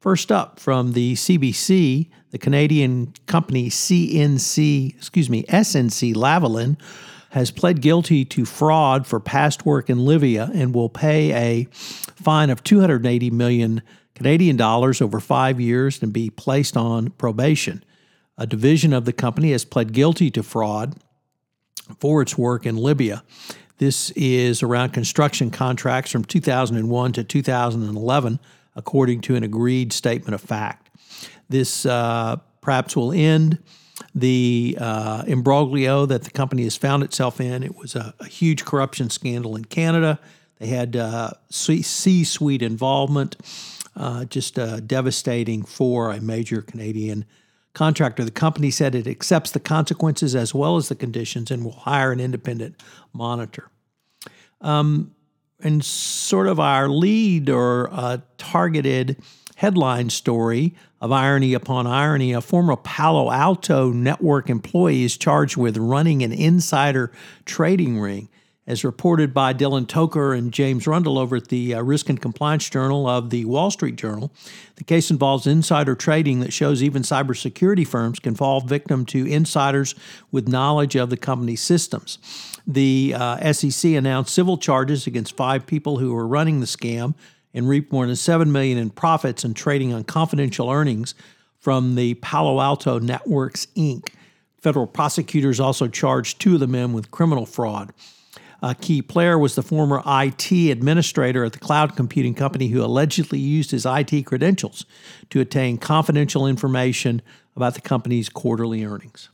First up from the CBC, the Canadian company CNC, excuse me, SNC Lavalin has pled guilty to fraud for past work in Libya and will pay a fine of 280 million Canadian dollars over 5 years and be placed on probation. A division of the company has pled guilty to fraud for its work in Libya. This is around construction contracts from 2001 to 2011 according to an agreed statement of fact. This uh, perhaps will end the uh, imbroglio that the company has found itself in. It was a, a huge corruption scandal in Canada. They had uh, C suite involvement, uh, just uh, devastating for a major Canadian contractor. The company said it accepts the consequences as well as the conditions and will hire an independent monitor. Um, and sort of our lead or uh, targeted headline story of irony upon irony, a former Palo Alto network employee is charged with running an insider trading ring. As reported by Dylan Tokar and James Rundle over at the uh, Risk and Compliance Journal of the Wall Street Journal, the case involves insider trading that shows even cybersecurity firms can fall victim to insiders with knowledge of the company's systems. The uh, SEC announced civil charges against five people who were running the scam and reaped more than seven million in profits and trading on confidential earnings from the Palo Alto Networks Inc. Federal prosecutors also charged two of the men with criminal fraud. A key player was the former IT administrator at the cloud computing company who allegedly used his IT credentials to obtain confidential information about the company's quarterly earnings.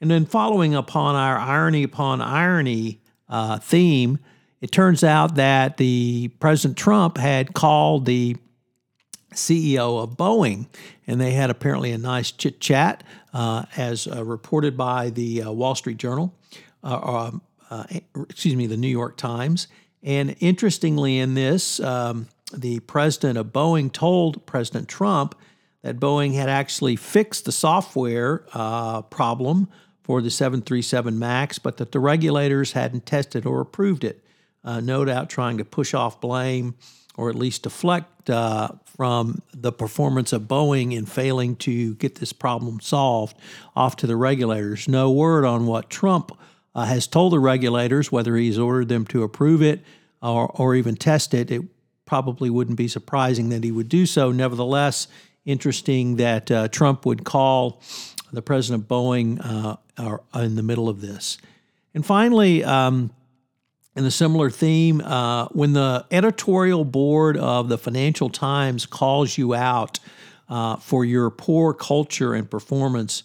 And then, following upon our irony upon irony uh, theme, it turns out that the President Trump had called the CEO of Boeing, and they had apparently a nice chit chat, uh, as uh, reported by the uh, Wall Street Journal. Uh, um, uh, excuse me, the New York Times. And interestingly, in this, um, the president of Boeing told President Trump that Boeing had actually fixed the software uh, problem for the 737 MAX, but that the regulators hadn't tested or approved it. Uh, no doubt trying to push off blame or at least deflect uh, from the performance of Boeing in failing to get this problem solved off to the regulators. No word on what Trump uh, has told the regulators, whether he's ordered them to approve it or, or even test it, it probably wouldn't be surprising that he would do so. Nevertheless, interesting that uh, Trump would call the president of Boeing uh, in the middle of this. And finally, um, in a similar theme, uh, when the editorial board of the Financial Times calls you out uh, for your poor culture and performance,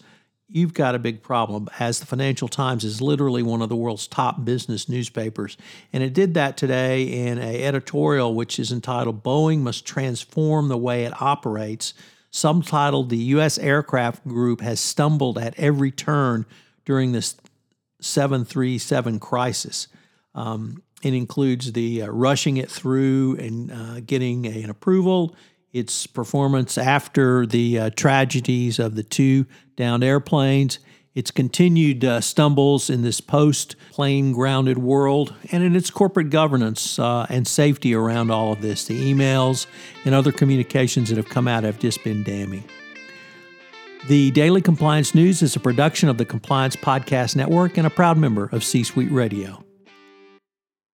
you've got a big problem, as the Financial Times is literally one of the world's top business newspapers. And it did that today in an editorial which is entitled Boeing Must Transform the Way It Operates. Subtitled The U.S. Aircraft Group Has Stumbled at Every Turn During This 737 Crisis. Um, it includes the uh, rushing it through and uh, getting a, an approval its performance after the uh, tragedies of the two downed airplanes, its continued uh, stumbles in this post plane grounded world, and in its corporate governance uh, and safety around all of this. The emails and other communications that have come out have just been damning. The Daily Compliance News is a production of the Compliance Podcast Network and a proud member of C Suite Radio.